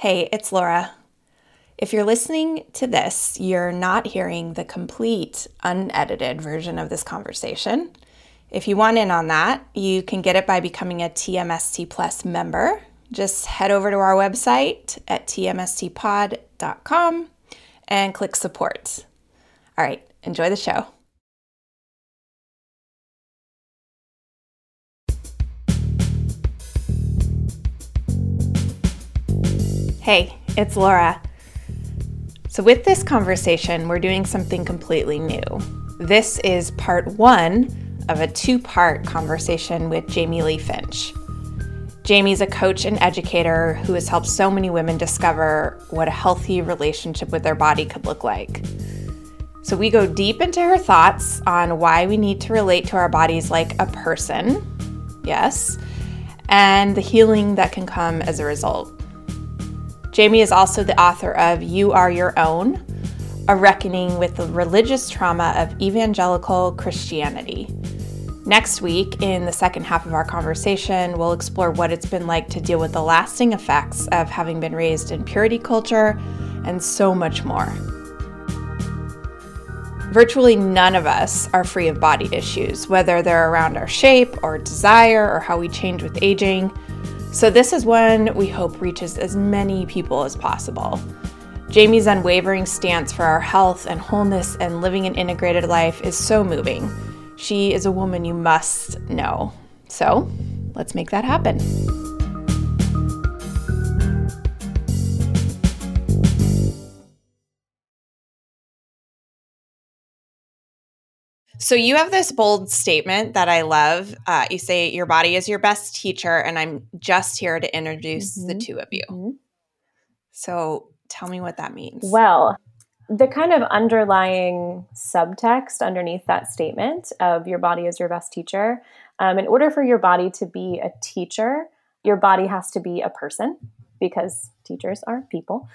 Hey, it's Laura. If you're listening to this, you're not hearing the complete, unedited version of this conversation. If you want in on that, you can get it by becoming a TMST Plus member. Just head over to our website at tmstpod.com and click support. All right, enjoy the show. Hey, it's Laura. So, with this conversation, we're doing something completely new. This is part one of a two part conversation with Jamie Lee Finch. Jamie's a coach and educator who has helped so many women discover what a healthy relationship with their body could look like. So, we go deep into her thoughts on why we need to relate to our bodies like a person, yes, and the healing that can come as a result. Jamie is also the author of You Are Your Own A Reckoning with the Religious Trauma of Evangelical Christianity. Next week, in the second half of our conversation, we'll explore what it's been like to deal with the lasting effects of having been raised in purity culture and so much more. Virtually none of us are free of body issues, whether they're around our shape or desire or how we change with aging. So, this is one we hope reaches as many people as possible. Jamie's unwavering stance for our health and wholeness and living an integrated life is so moving. She is a woman you must know. So, let's make that happen. So you have this bold statement that I love. Uh, you say your body is your best teacher, and I'm just here to introduce mm-hmm. the two of you. Mm-hmm. So tell me what that means. Well, the kind of underlying subtext underneath that statement of your body is your best teacher, um, in order for your body to be a teacher, your body has to be a person because teachers are people.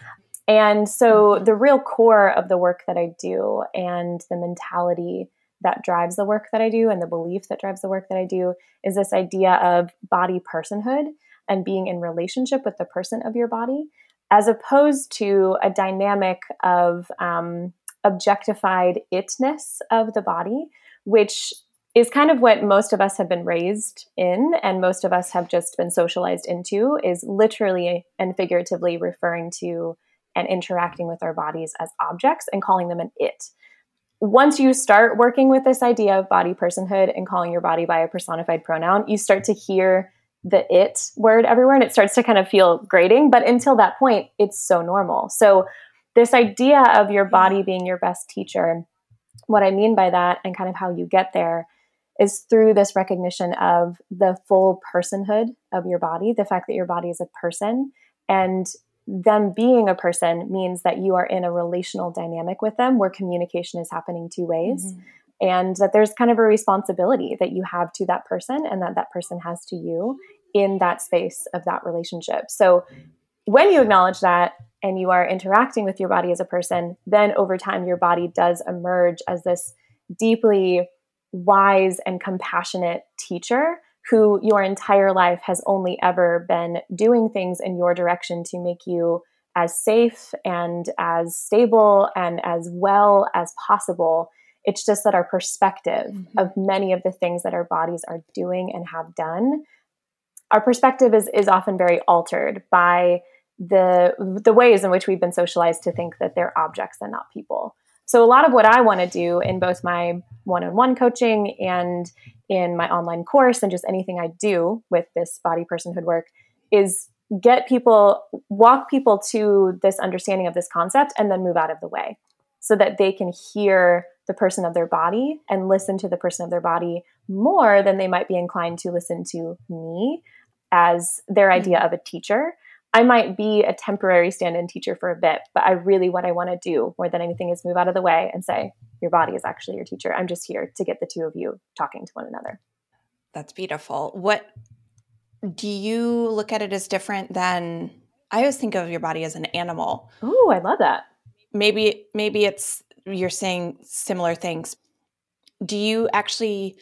And so the real core of the work that I do and the mentality that drives the work that I do and the belief that drives the work that I do is this idea of body personhood and being in relationship with the person of your body, as opposed to a dynamic of um, objectified itness of the body, which is kind of what most of us have been raised in and most of us have just been socialized into is literally and figuratively referring to and interacting with our bodies as objects and calling them an it once you start working with this idea of body personhood and calling your body by a personified pronoun, you start to hear the it word everywhere and it starts to kind of feel grating. But until that point, it's so normal. So, this idea of your body being your best teacher, what I mean by that and kind of how you get there is through this recognition of the full personhood of your body, the fact that your body is a person and them being a person means that you are in a relational dynamic with them where communication is happening two ways mm-hmm. and that there's kind of a responsibility that you have to that person and that that person has to you in that space of that relationship so when you acknowledge that and you are interacting with your body as a person then over time your body does emerge as this deeply wise and compassionate teacher who your entire life has only ever been doing things in your direction to make you as safe and as stable and as well as possible. It's just that our perspective mm-hmm. of many of the things that our bodies are doing and have done, our perspective is, is often very altered by the the ways in which we've been socialized to think that they're objects and not people. So a lot of what I want to do in both my one-on-one coaching and in my online course and just anything I do with this body personhood work is get people walk people to this understanding of this concept and then move out of the way so that they can hear the person of their body and listen to the person of their body more than they might be inclined to listen to me as their idea mm-hmm. of a teacher I might be a temporary stand in teacher for a bit, but I really, what I want to do more than anything is move out of the way and say, your body is actually your teacher. I'm just here to get the two of you talking to one another. That's beautiful. What do you look at it as different than I always think of your body as an animal? Oh, I love that. Maybe, maybe it's you're saying similar things. Do you actually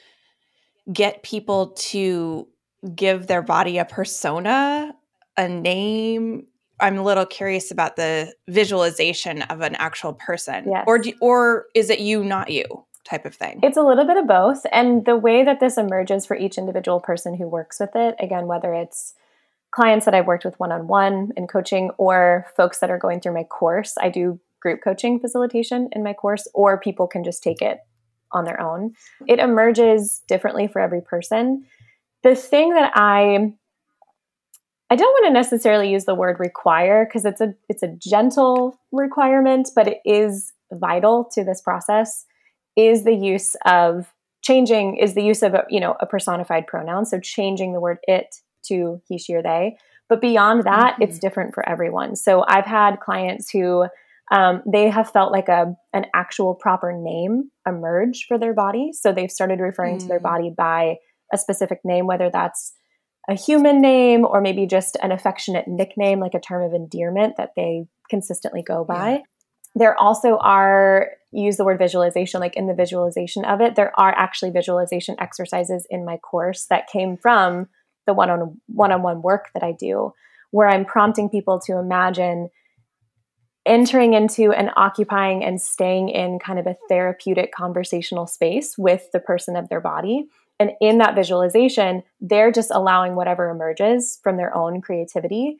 get people to give their body a persona a name I'm a little curious about the visualization of an actual person. Yes. Or do, or is it you not you type of thing? It's a little bit of both and the way that this emerges for each individual person who works with it, again whether it's clients that I've worked with one-on-one in coaching or folks that are going through my course, I do group coaching facilitation in my course or people can just take it on their own. It emerges differently for every person. The thing that I I don't want to necessarily use the word require because it's a it's a gentle requirement, but it is vital to this process is the use of changing is the use of a, you know a personified pronoun so changing the word it to he she or they but beyond that mm-hmm. it's different for everyone so i've had clients who um, they have felt like a an actual proper name emerge for their body so they've started referring mm. to their mm. body by a specific name whether that's a human name or maybe just an affectionate nickname, like a term of endearment that they consistently go by. Yeah. There also are, use the word visualization, like in the visualization of it, there are actually visualization exercises in my course that came from the one on one on one work that I do, where I'm prompting people to imagine entering into and occupying and staying in kind of a therapeutic conversational space with the person of their body and in that visualization, they're just allowing whatever emerges from their own creativity,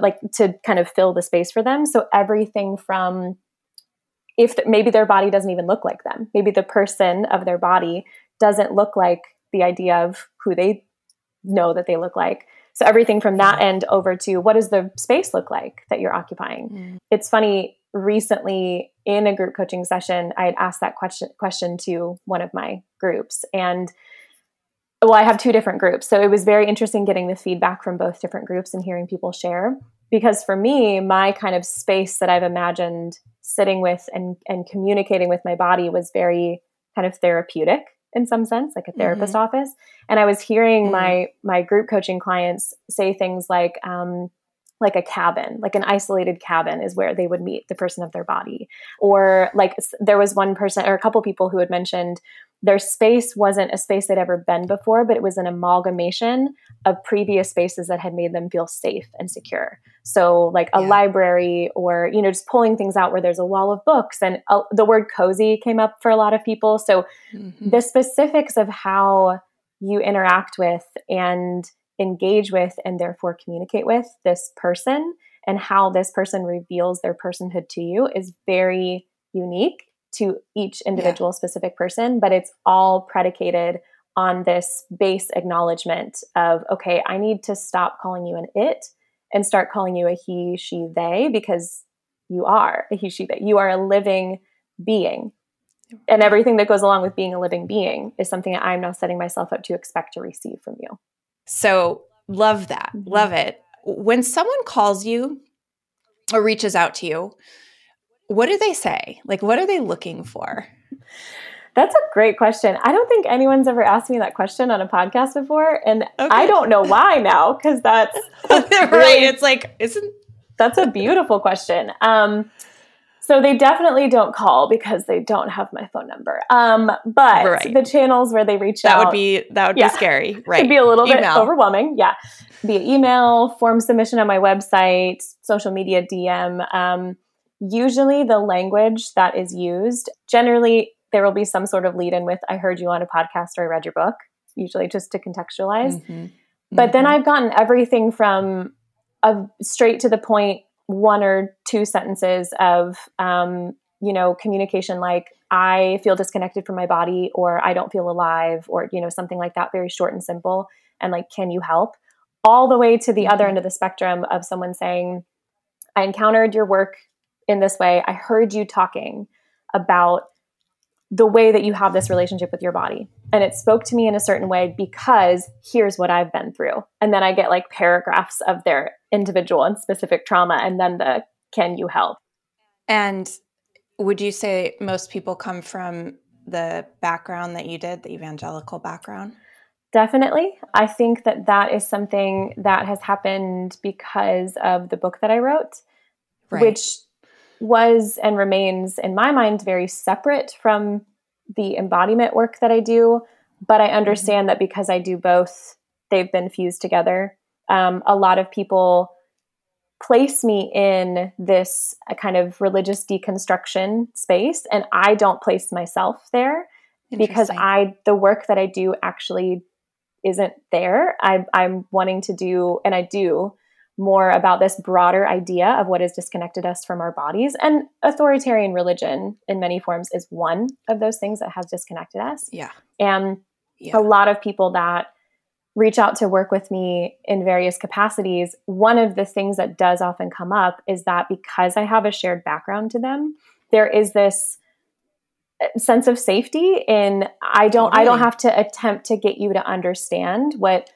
like to kind of fill the space for them. So everything from if maybe their body doesn't even look like them, maybe the person of their body doesn't look like the idea of who they know that they look like. So everything from that end over to what does the space look like that you're occupying? Mm. It's funny recently in a group coaching session, I had asked that question question to one of my groups and well, I have two different groups. So it was very interesting getting the feedback from both different groups and hearing people share. Because for me, my kind of space that I've imagined sitting with and, and communicating with my body was very kind of therapeutic in some sense, like a therapist mm-hmm. office. And I was hearing mm-hmm. my my group coaching clients say things like, um, like a cabin, like an isolated cabin is where they would meet the person of their body. Or like there was one person or a couple people who had mentioned their space wasn't a space they'd ever been before, but it was an amalgamation of previous spaces that had made them feel safe and secure. So, like a yeah. library, or you know, just pulling things out where there's a wall of books, and uh, the word cozy came up for a lot of people. So, mm-hmm. the specifics of how you interact with and engage with, and therefore communicate with this person, and how this person reveals their personhood to you is very unique to each individual yeah. specific person, but it's all predicated on this base acknowledgement of, okay, I need to stop calling you an it and start calling you a he, she, they, because you are a he, she, they. You are a living being. And everything that goes along with being a living being is something that I'm now setting myself up to expect to receive from you. So, love that. Mm-hmm. Love it. When someone calls you or reaches out to you, what do they say? Like, what are they looking for? That's a great question. I don't think anyone's ever asked me that question on a podcast before, and okay. I don't know why now because that's right. It's like isn't that's a beautiful question. Um, so they definitely don't call because they don't have my phone number. Um, but right. the channels where they reach that out that would be that would yeah, be scary, right? It'd be a little email. bit overwhelming. Yeah, via email, form submission on my website, social media DM. Um, usually the language that is used, generally there will be some sort of lead in with, I heard you on a podcast or I read your book, usually just to contextualize. Mm-hmm. But mm-hmm. then I've gotten everything from a straight to the point, one or two sentences of, um, you know, communication like, I feel disconnected from my body, or I don't feel alive, or, you know, something like that, very short and simple. And like, can you help? All the way to the mm-hmm. other end of the spectrum of someone saying, I encountered your work in this way. I heard you talking about the way that you have this relationship with your body. And it spoke to me in a certain way because here's what I've been through. And then I get like paragraphs of their individual and specific trauma and then the can you help? And would you say most people come from the background that you did, the evangelical background? Definitely. I think that that is something that has happened because of the book that I wrote, right. which was and remains, in my mind, very separate from the embodiment work that I do. But I mm-hmm. understand that because I do both, they've been fused together. Um, a lot of people place me in this uh, kind of religious deconstruction space and I don't place myself there because I the work that I do actually isn't there. I, I'm wanting to do, and I do more about this broader idea of what has disconnected us from our bodies. And authoritarian religion, in many forms, is one of those things that has disconnected us. Yeah. And yeah. a lot of people that reach out to work with me in various capacities, one of the things that does often come up is that because I have a shared background to them, there is this uh, sense of safety in I don't totally. I don't have to attempt to get you to understand what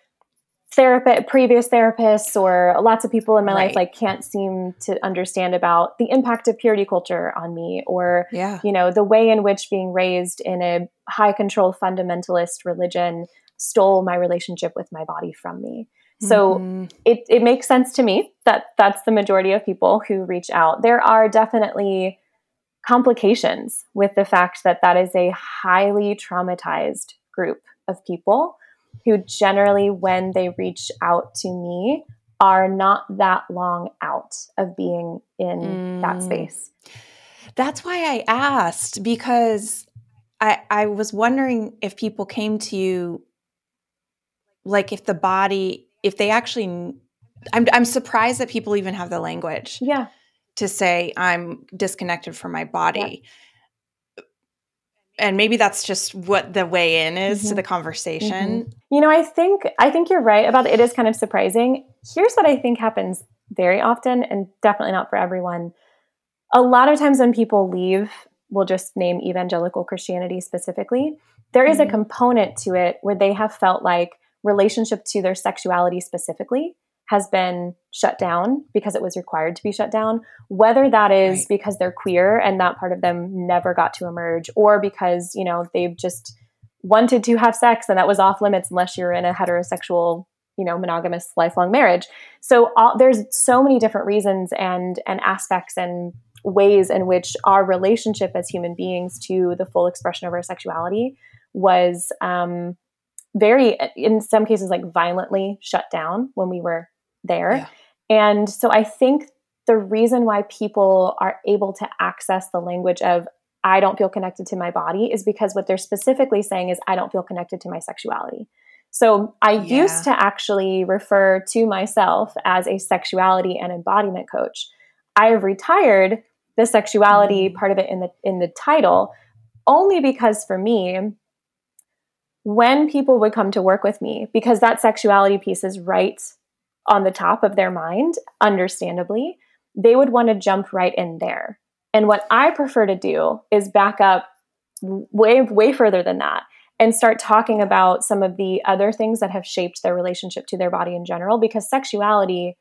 therapist previous therapists or lots of people in my right. life like can't seem to understand about the impact of purity culture on me or yeah. you know the way in which being raised in a high control fundamentalist religion stole my relationship with my body from me so mm-hmm. it, it makes sense to me that that's the majority of people who reach out there are definitely complications with the fact that that is a highly traumatized group of people who generally, when they reach out to me, are not that long out of being in mm. that space. That's why I asked because I, I was wondering if people came to you, like if the body, if they actually, I'm, I'm surprised that people even have the language. Yeah to say I'm disconnected from my body. And maybe that's just what the way in is mm-hmm. to the conversation. Mm-hmm. You know, I think I think you're right about it. It is kind of surprising. Here's what I think happens very often, and definitely not for everyone. A lot of times when people leave, we'll just name evangelical Christianity specifically, there is mm-hmm. a component to it where they have felt like relationship to their sexuality specifically has been shut down because it was required to be shut down, whether that is right. because they're queer and that part of them never got to emerge, or because, you know, they've just wanted to have sex and that was off limits unless you're in a heterosexual, you know, monogamous lifelong marriage. So all, there's so many different reasons and and aspects and ways in which our relationship as human beings to the full expression of our sexuality was um, very, in some cases, like violently shut down when we were there. Yeah. And so I think the reason why people are able to access the language of I don't feel connected to my body is because what they're specifically saying is I don't feel connected to my sexuality. So I yeah. used to actually refer to myself as a sexuality and embodiment coach. I have retired the sexuality mm. part of it in the in the title only because for me when people would come to work with me because that sexuality piece is right on the top of their mind, understandably, they would want to jump right in there. And what I prefer to do is back up way, way further than that and start talking about some of the other things that have shaped their relationship to their body in general, because sexuality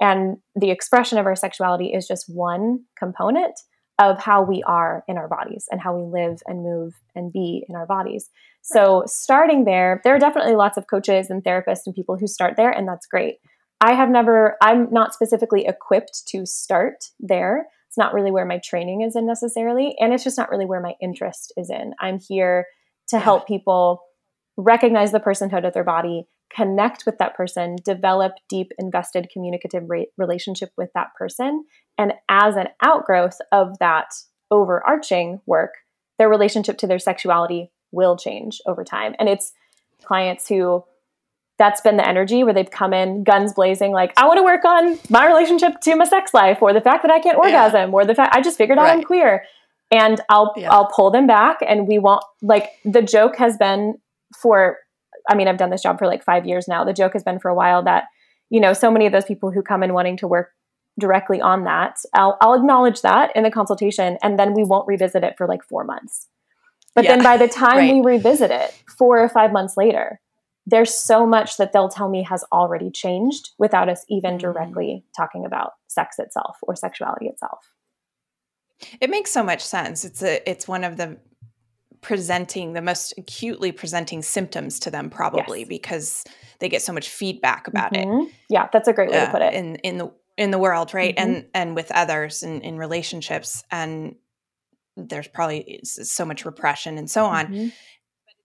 and the expression of our sexuality is just one component of how we are in our bodies and how we live and move and be in our bodies. So, starting there, there are definitely lots of coaches and therapists and people who start there, and that's great. I have never, I'm not specifically equipped to start there. It's not really where my training is in necessarily. And it's just not really where my interest is in. I'm here to help people recognize the personhood of their body, connect with that person, develop deep, invested communicative re- relationship with that person. And as an outgrowth of that overarching work, their relationship to their sexuality will change over time. And it's clients who that's been the energy where they've come in guns blazing like i want to work on my relationship to my sex life or the fact that i can't orgasm yeah. or the fact i just figured out right. i'm queer and i'll yeah. i'll pull them back and we won't like the joke has been for i mean i've done this job for like five years now the joke has been for a while that you know so many of those people who come in wanting to work directly on that i'll, I'll acknowledge that in the consultation and then we won't revisit it for like four months but yeah. then by the time right. we revisit it four or five months later there's so much that they'll tell me has already changed without us even mm. directly talking about sex itself or sexuality itself. It makes so much sense. It's a it's one of the presenting the most acutely presenting symptoms to them probably yes. because they get so much feedback about mm-hmm. it. Yeah, that's a great way uh, to put it. In in the in the world, right? Mm-hmm. And and with others in in relationships and there's probably so much repression and so on. Mm-hmm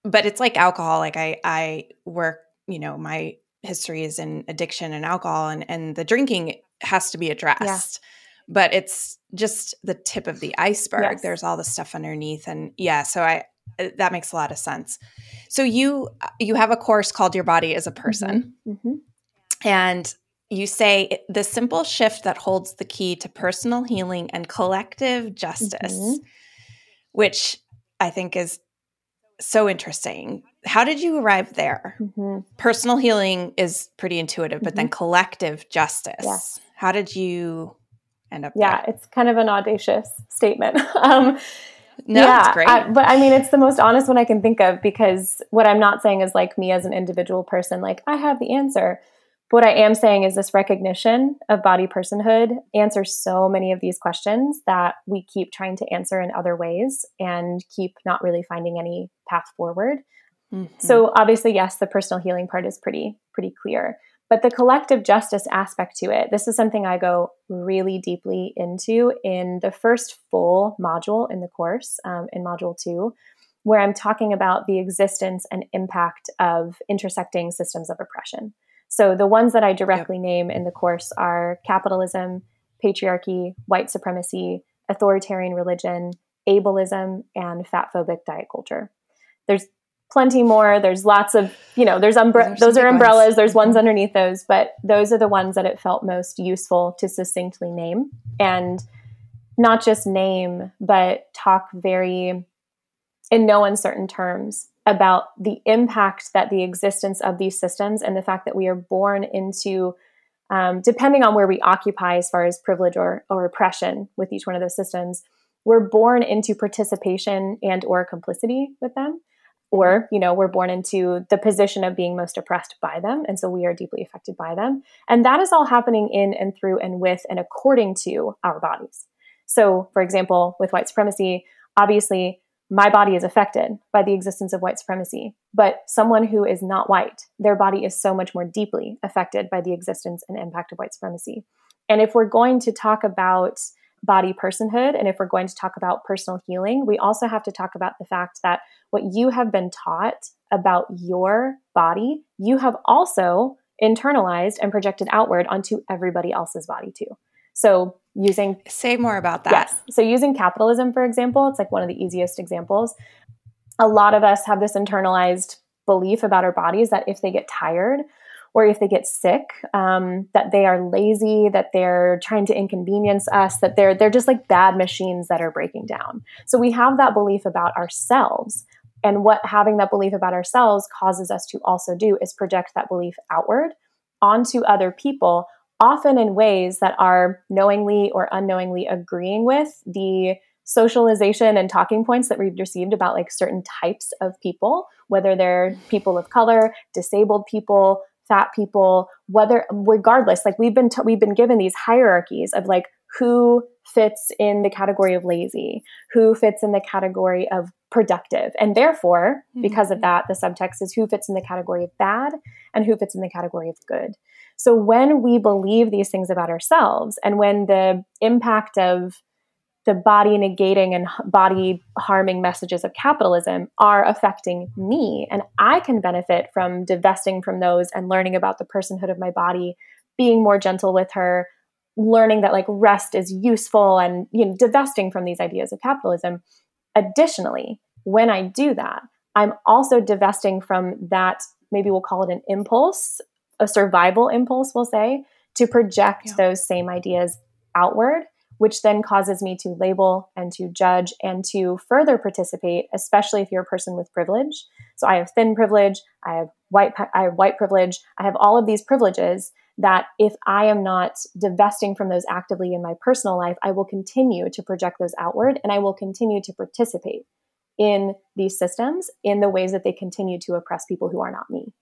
but it's like alcohol like i i work you know my history is in addiction and alcohol and and the drinking has to be addressed. Yeah. But it's just the tip of the iceberg. Yes. There's all the stuff underneath and yeah, so I uh, that makes a lot of sense. So you you have a course called Your Body as a Person. Mm-hmm. Mm-hmm. And you say the simple shift that holds the key to personal healing and collective justice, mm-hmm. which I think is so interesting. How did you arrive there? Mm-hmm. Personal healing is pretty intuitive, but then mm-hmm. collective justice. Yes. How did you end up yeah, there? it's kind of an audacious statement. um, no, yeah, great. I, but I mean, it's the most honest one I can think of because what I'm not saying is like me as an individual person, like I have the answer what I am saying is this recognition of body personhood answers so many of these questions that we keep trying to answer in other ways and keep not really finding any path forward. Mm-hmm. So obviously, yes, the personal healing part is pretty pretty clear. But the collective justice aspect to it, this is something I go really deeply into in the first full module in the course, um, in module two, where I'm talking about the existence and impact of intersecting systems of oppression. So the ones that I directly yep. name in the course are capitalism, patriarchy, white supremacy, authoritarian religion, ableism, and fat phobic diet culture. There's plenty more. There's lots of, you know, there's umbre- those are, umbrellas, ones. there's ones mm-hmm. underneath those, but those are the ones that it felt most useful to succinctly name and not just name, but talk very in no uncertain terms about the impact that the existence of these systems and the fact that we are born into um, depending on where we occupy as far as privilege or, or oppression with each one of those systems we're born into participation and or complicity with them or you know we're born into the position of being most oppressed by them and so we are deeply affected by them. And that is all happening in and through and with and according to our bodies. So for example with white supremacy obviously my body is affected by the existence of white supremacy. But someone who is not white, their body is so much more deeply affected by the existence and impact of white supremacy. And if we're going to talk about body personhood and if we're going to talk about personal healing, we also have to talk about the fact that what you have been taught about your body, you have also internalized and projected outward onto everybody else's body too. So using say more about that. Yes. So using capitalism, for example, it's like one of the easiest examples. A lot of us have this internalized belief about our bodies that if they get tired or if they get sick, um, that they are lazy, that they're trying to inconvenience us, that they're they're just like bad machines that are breaking down. So we have that belief about ourselves. And what having that belief about ourselves causes us to also do is project that belief outward onto other people often in ways that are knowingly or unknowingly agreeing with the socialization and talking points that we've received about like certain types of people, whether they're people of color, disabled people, fat people, whether regardless, like we've been t- we've been given these hierarchies of like who fits in the category of lazy, who fits in the category of productive. And therefore, mm-hmm. because of that, the subtext is who fits in the category of bad and who fits in the category of good. So when we believe these things about ourselves and when the impact of the body negating and body harming messages of capitalism are affecting me and I can benefit from divesting from those and learning about the personhood of my body, being more gentle with her, learning that like rest is useful and you know divesting from these ideas of capitalism. Additionally, when I do that, I'm also divesting from that maybe we'll call it an impulse a survival impulse, we'll say, to project yeah. those same ideas outward, which then causes me to label and to judge and to further participate, especially if you're a person with privilege. So I have thin privilege, I have white I have white privilege, I have all of these privileges that if I am not divesting from those actively in my personal life, I will continue to project those outward and I will continue to participate in these systems in the ways that they continue to oppress people who are not me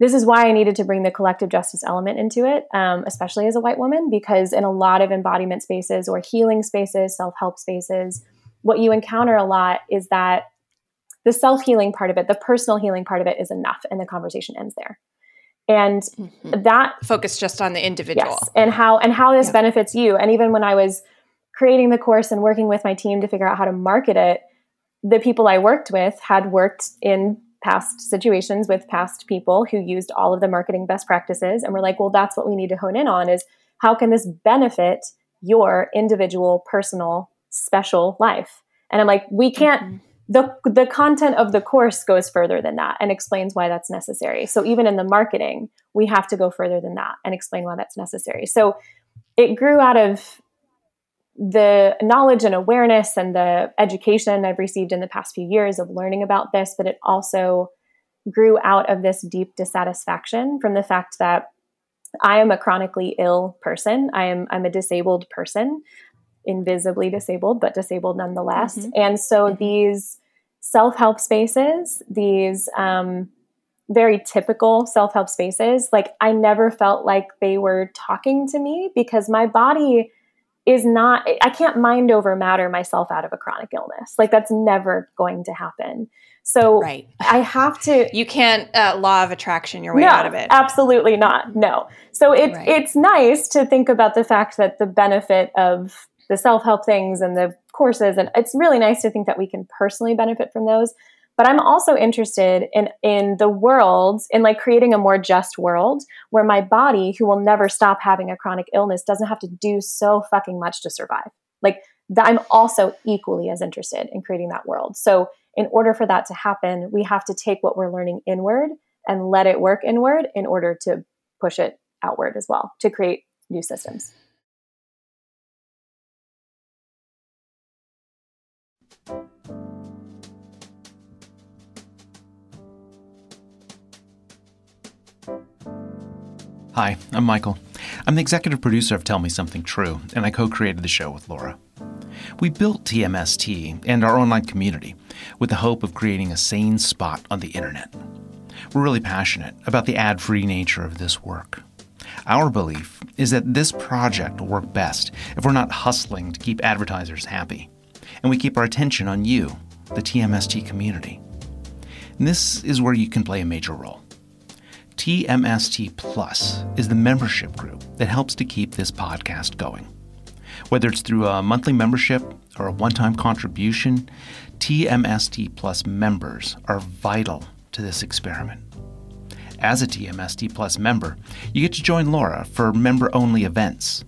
this is why I needed to bring the collective justice element into it, um, especially as a white woman, because in a lot of embodiment spaces or healing spaces, self help spaces, what you encounter a lot is that the self healing part of it, the personal healing part of it is enough, and the conversation ends there. And mm-hmm. that focus just on the individual yes, and how and how this yeah. benefits you. And even when I was creating the course and working with my team to figure out how to market it, the people I worked with had worked in past situations with past people who used all of the marketing best practices and we're like well that's what we need to hone in on is How can this benefit your individual, personal, special life? And I'm like, we can't. Mm-hmm. The, the content of the course goes further than that and explains why that's necessary. So, even in the marketing, we have to go further than that and explain why that's necessary. So, it grew out of the knowledge and awareness and the education I've received in the past few years of learning about this, but it also grew out of this deep dissatisfaction from the fact that I am a chronically ill person. I am I'm a disabled person, invisibly disabled, but disabled nonetheless. Mm-hmm. And so mm-hmm. these self-help spaces, these um, very typical self-help spaces, like I never felt like they were talking to me because my body is not I can't mind over matter myself out of a chronic illness. Like that's never going to happen. So right. I have to You can't uh, law of attraction your way no, out of it. Absolutely not. No. So it right. it's nice to think about the fact that the benefit of the self-help things and the courses and it's really nice to think that we can personally benefit from those. But i'm also interested in in the world in like creating a more just world where my body who will never stop having a chronic illness doesn't have to do so fucking much to survive. Like i'm also equally as interested in creating that world. So in order for that to happen we have to take what we're learning inward and let it work inward in order to push it outward as well to create new systems Hi, I'm Michael. I'm the executive producer of Tell Me Something True, and I co created the show with Laura. We built TMST and our online community with the hope of creating a sane spot on the internet. We're really passionate about the ad free nature of this work. Our belief is that this project will work best if we're not hustling to keep advertisers happy, and we keep our attention on you, the TMST community. And this is where you can play a major role. TMST Plus is the membership group that helps to keep this podcast going. Whether it's through a monthly membership or a one time contribution, TMST Plus members are vital to this experiment. As a TMST Plus member, you get to join Laura for member only events,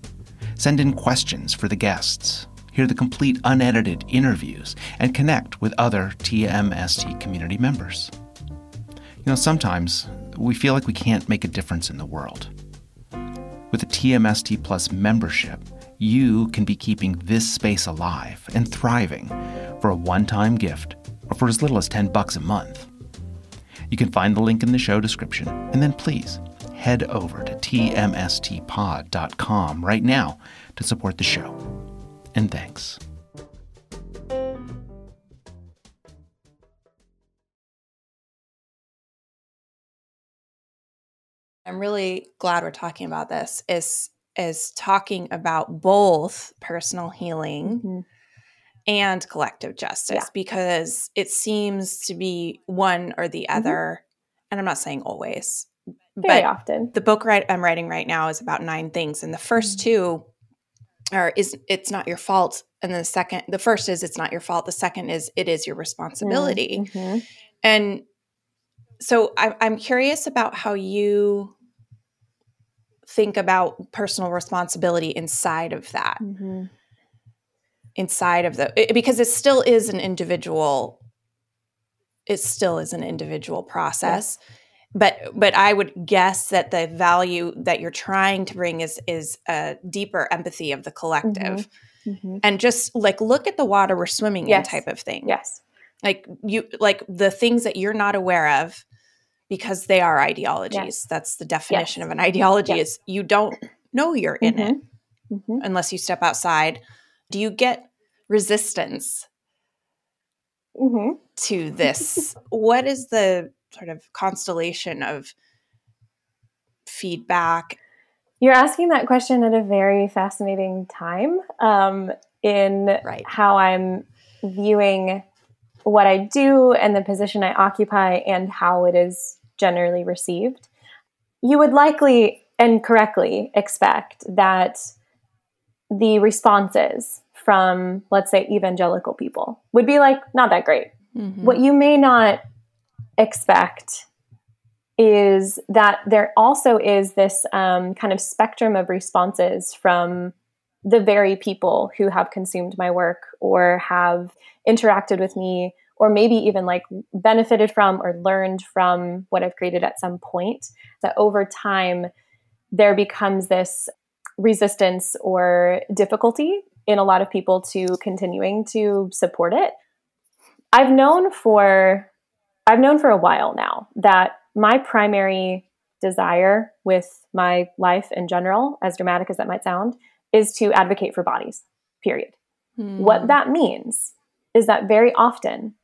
send in questions for the guests, hear the complete unedited interviews, and connect with other TMST community members. You know, sometimes we feel like we can't make a difference in the world. With a TMST Plus membership, you can be keeping this space alive and thriving for a one-time gift or for as little as 10 bucks a month. You can find the link in the show description and then please head over to tmstpod.com right now to support the show. And thanks. I'm really glad we're talking about this is is talking about both personal healing mm-hmm. and collective justice yeah. because it seems to be one or the mm-hmm. other and I'm not saying always very often. The book right I'm writing right now is about nine things and the 1st mm-hmm. two are is it's not your fault and then the second the first is it's not your fault the second is it is your responsibility. Mm-hmm. And so I, I'm curious about how you think about personal responsibility inside of that mm-hmm. inside of the it, because it still is an individual it still is an individual process but but i would guess that the value that you're trying to bring is is a deeper empathy of the collective mm-hmm. Mm-hmm. and just like look at the water we're swimming yes. in type of thing yes like you like the things that you're not aware of because they are ideologies. Yes. That's the definition yes. of an ideology yes. is you don't know you're in mm-hmm. it mm-hmm. unless you step outside. Do you get resistance mm-hmm. to this? what is the sort of constellation of feedback? You're asking that question at a very fascinating time um, in right. how I'm viewing what I do and the position I occupy and how it is generally received, you would likely and correctly expect that the responses from, let's say, evangelical people would be like, not that great. Mm-hmm. What you may not expect is that there also is this um, kind of spectrum of responses from the very people who have consumed my work or have interacted with me or maybe even like benefited from or learned from what I've created at some point that over time there becomes this resistance or difficulty in a lot of people to continuing to support it. I've known for I've known for a while now that my primary desire with my life in general, as dramatic as that might sound, is to advocate for bodies, period. Mm. What that means is that very often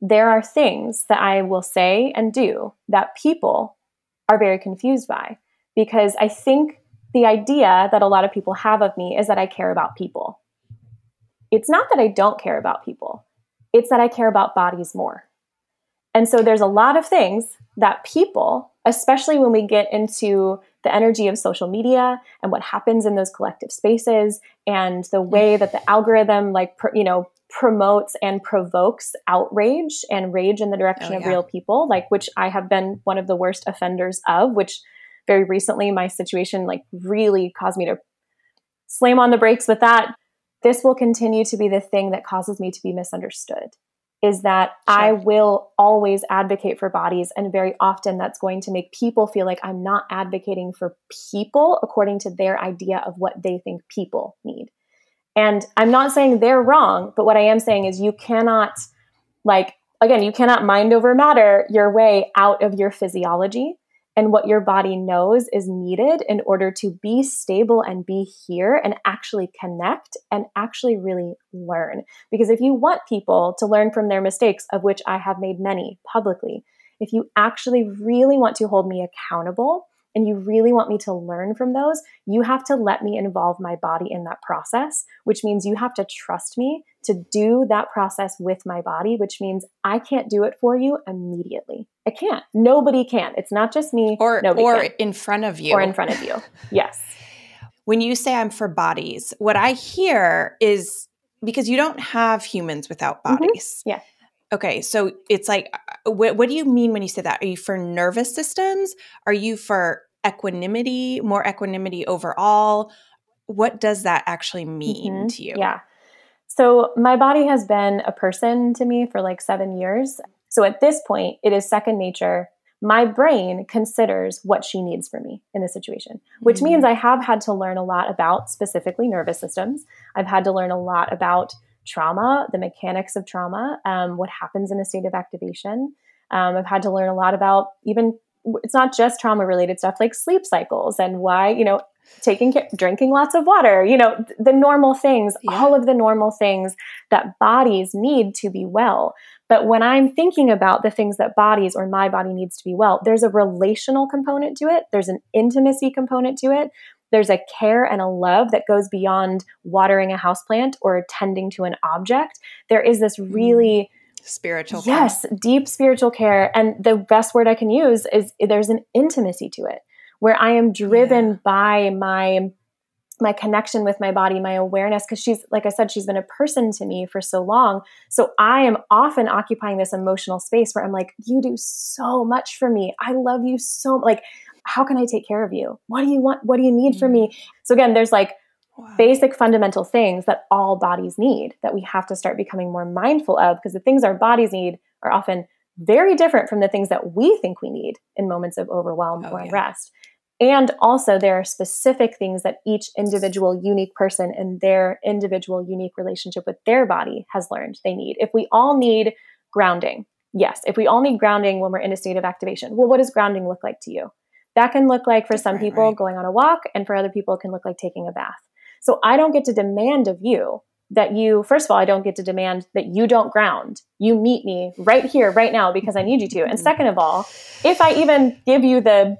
there are things that I will say and do that people are very confused by because I think the idea that a lot of people have of me is that I care about people. It's not that I don't care about people, it's that I care about bodies more. And so there's a lot of things that people, especially when we get into the energy of social media and what happens in those collective spaces and the way that the algorithm like you know promotes and provokes outrage and rage in the direction oh, yeah. of real people like which I have been one of the worst offenders of which very recently my situation like really caused me to slam on the brakes with that this will continue to be the thing that causes me to be misunderstood is that sure. I will always advocate for bodies. And very often that's going to make people feel like I'm not advocating for people according to their idea of what they think people need. And I'm not saying they're wrong, but what I am saying is you cannot, like, again, you cannot mind over matter your way out of your physiology and what your body knows is needed in order to be stable and be here and actually connect and actually really learn. Because if you want people to learn from their mistakes, of which I have made many publicly, if you actually really want to hold me accountable, and you really want me to learn from those, you have to let me involve my body in that process, which means you have to trust me to do that process with my body, which means I can't do it for you immediately. I can't. Nobody can. It's not just me. Or, Nobody or can. in front of you. Or in front of you. yes. When you say I'm for bodies, what I hear is because you don't have humans without mm-hmm. bodies. Mm-hmm. Yeah. Okay, so it's like, uh, what, what do you mean when you say that? Are you for nervous systems? Are you for equanimity, more equanimity overall? What does that actually mean mm-hmm. to you? Yeah. So, my body has been a person to me for like seven years. So, at this point, it is second nature. My brain considers what she needs from me in this situation, which mm-hmm. means I have had to learn a lot about specifically nervous systems. I've had to learn a lot about trauma, the mechanics of trauma, um, what happens in a state of activation. Um, I've had to learn a lot about even it's not just trauma related stuff like sleep cycles and why you know taking care, drinking lots of water you know the normal things yeah. all of the normal things that bodies need to be well. But when i'm thinking about the things that bodies or my body needs to be well there's a relational component to it. There's an intimacy component to it. There's a care and a love that goes beyond watering a houseplant or tending to an object. There is this really mm spiritual yes deep spiritual care. And the best word i can use is there's an intimacy to it where i am driven yeah. by my my connection with my body my awareness because she's like i said she's been a person to me for so long so i am often occupying this emotional space where i'm like you do so much for me i love you so like how can i take care of you what do you want what do you need mm-hmm. from me so again there's like wow. basic fundamental things that all bodies need that we have to start becoming more mindful of because the things our bodies need are often very different from the things that we think we need in moments of overwhelm oh, or yeah. rest. And also, there are specific things that each individual, unique person in their individual, unique relationship with their body has learned they need. If we all need grounding, yes, if we all need grounding when we're in a state of activation, well, what does grounding look like to you? That can look like for some people right. going on a walk, and for other people, it can look like taking a bath. So I don't get to demand of you that you, first of all, I don't get to demand that you don't ground. You meet me right here, right now, because I need you to. And mm-hmm. second of all, if I even give you the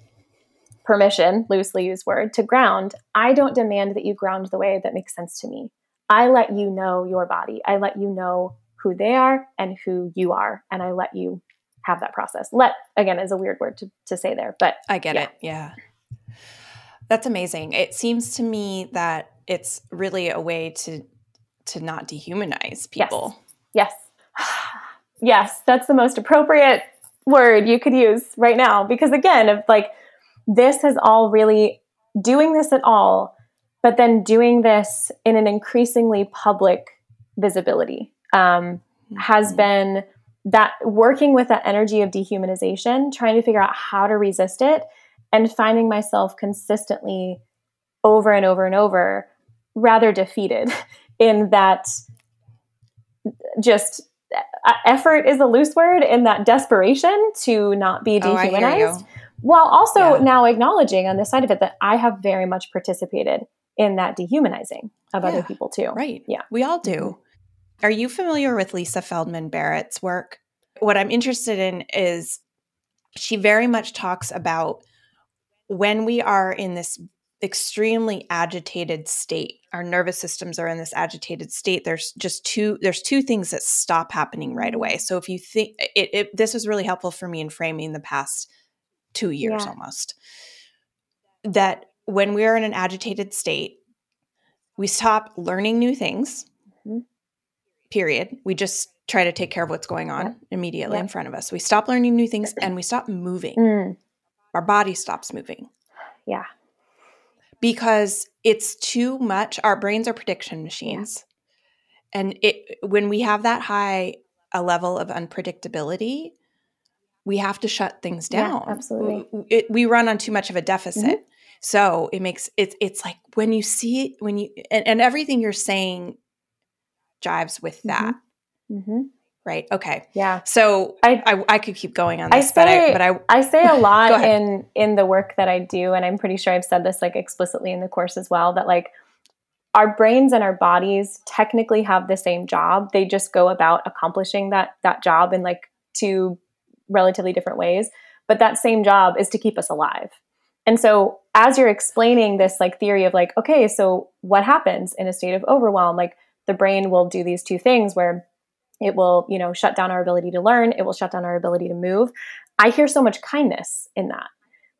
permission, loosely used word, to ground, I don't demand that you ground the way that makes sense to me. I let you know your body. I let you know who they are and who you are. And I let you have that process. Let, again, is a weird word to, to say there, but I get yeah. it. Yeah. That's amazing. It seems to me that it's really a way to to not dehumanize people. Yes. Yes. yes, that's the most appropriate word you could use right now because again of like this is all really doing this at all but then doing this in an increasingly public visibility um, has mm-hmm. been that working with that energy of dehumanization trying to figure out how to resist it and finding myself consistently over and over and over rather defeated in that just uh, effort is a loose word in that desperation to not be oh, dehumanized oh, while also yeah. now acknowledging on the side of it that I have very much participated in that dehumanizing of yeah, other people too. Right. Yeah. We all do. Mm-hmm. Are you familiar with Lisa Feldman Barrett's work? What I'm interested in is she very much talks about when we are in this extremely agitated state. Our nervous systems are in this agitated state. There's just two there's two things that stop happening right away. So if you think it, it this was really helpful for me in framing the past two years yeah. almost. That when we're in an agitated state we stop learning new things. Mm-hmm. period. We just try to take care of what's going on immediately in front of us. We stop learning new things and we stop moving. Mm. our body stops moving. Yeah because it's too much. Our brains are prediction machines. Yeah. And it when we have that high a level of unpredictability, we have to shut things down. Yeah, absolutely. It, we run on too much of a deficit. Mm-hmm. So it makes it's it's like when you see it, when you and, and everything you're saying jives with that. Mm-hmm. Mm-hmm. Right. Okay. Yeah. So I, I, I could keep going on this, I say, but I but I I say a lot in in the work that I do, and I'm pretty sure I've said this like explicitly in the course as well. That like our brains and our bodies technically have the same job. They just go about accomplishing that that job in like two relatively different ways. But that same job is to keep us alive. And so as you're explaining this like theory of like, okay, so what happens in a state of overwhelm? Like the brain will do these two things where it will, you know, shut down our ability to learn. It will shut down our ability to move. I hear so much kindness in that.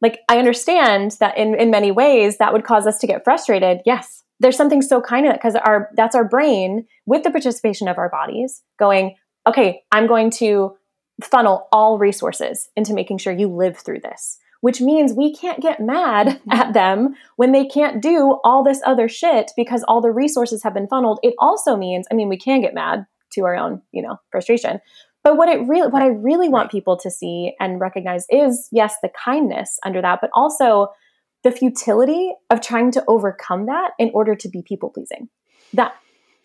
Like, I understand that in, in many ways that would cause us to get frustrated. Yes, there's something so kind in that because our that's our brain with the participation of our bodies going, okay, I'm going to funnel all resources into making sure you live through this which means we can't get mad at them when they can't do all this other shit because all the resources have been funneled. It also means, I mean, we can get mad to our own, you know, frustration. But what it really what I really want people to see and recognize is yes, the kindness under that, but also the futility of trying to overcome that in order to be people pleasing. That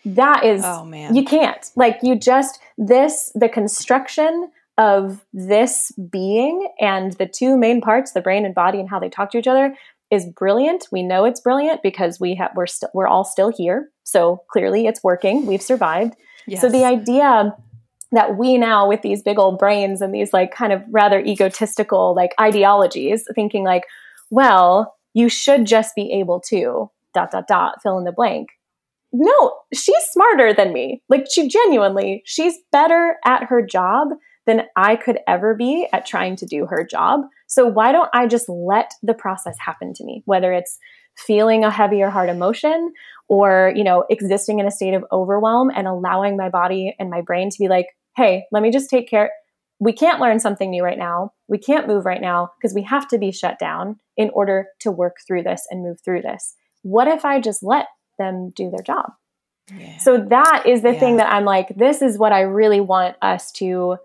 that is oh man. you can't. Like you just this the construction of this being and the two main parts the brain and body and how they talk to each other is brilliant. We know it's brilliant because we have we're still we're all still here so clearly it's working. We've survived. Yes. So the idea that we now with these big old brains and these like kind of rather egotistical like ideologies thinking like well you should just be able to dot dot dot fill in the blank. No she's smarter than me. Like she genuinely she's better at her job than i could ever be at trying to do her job. So why don't i just let the process happen to me? Whether it's feeling a heavier heart emotion or you know existing in a state of overwhelm and allowing my body and my brain to be like hey let me just take care we can't learn something new right now we can't move right now because we have to be shut down in order to work through this and move through this what if i just let them do their job yeah. so that is the yeah. thing that i'm like this is what i really want us to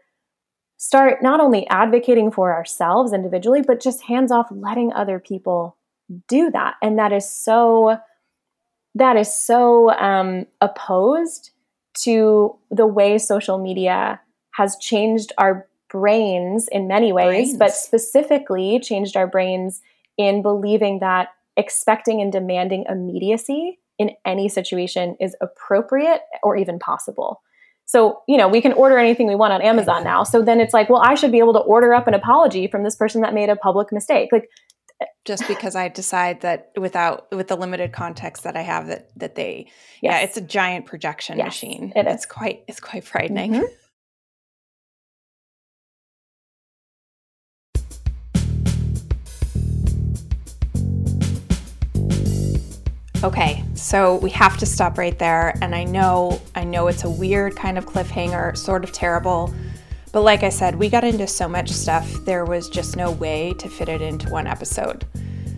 start not only advocating for ourselves individually but just hands off letting other people do that and that is so that is so um, opposed to the way social media has changed our brains in many ways, brains. but specifically changed our brains in believing that expecting and demanding immediacy in any situation is appropriate or even possible. So, you know, we can order anything we want on Amazon now. So then it's like, well, I should be able to order up an apology from this person that made a public mistake. Like, just because I decide that without with the limited context that I have that that they yes. yeah it's a giant projection yes, machine. It it's is. quite it's quite frightening. Mm-hmm. Okay, so we have to stop right there and I know I know it's a weird kind of cliffhanger, sort of terrible But like I said, we got into so much stuff, there was just no way to fit it into one episode.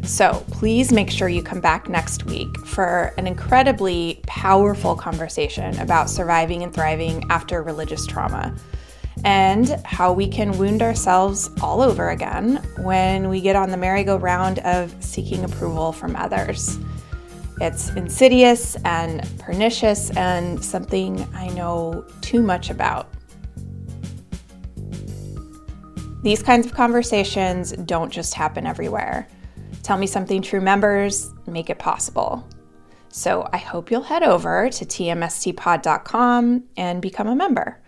So please make sure you come back next week for an incredibly powerful conversation about surviving and thriving after religious trauma and how we can wound ourselves all over again when we get on the merry-go-round of seeking approval from others. It's insidious and pernicious and something I know too much about. These kinds of conversations don't just happen everywhere. Tell Me Something True members make it possible. So I hope you'll head over to tmstpod.com and become a member.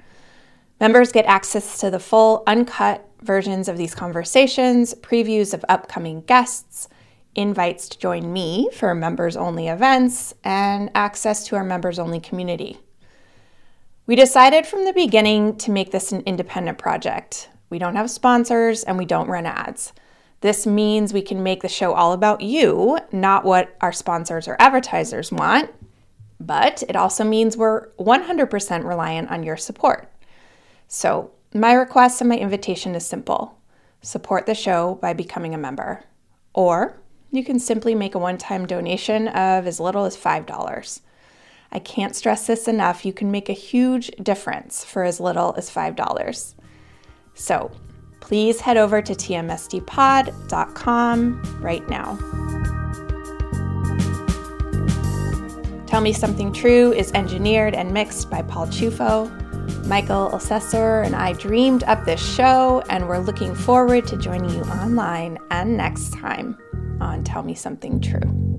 Members get access to the full, uncut versions of these conversations, previews of upcoming guests, invites to join me for members only events, and access to our members only community. We decided from the beginning to make this an independent project. We don't have sponsors and we don't run ads. This means we can make the show all about you, not what our sponsors or advertisers want. But it also means we're 100% reliant on your support. So, my request and my invitation is simple support the show by becoming a member. Or you can simply make a one time donation of as little as $5. I can't stress this enough. You can make a huge difference for as little as $5. So please head over to tmstpod.com right now. Tell Me Something True is engineered and mixed by Paul Chufo. Michael Assessor and I dreamed up this show, and we're looking forward to joining you online and next time on Tell Me Something True.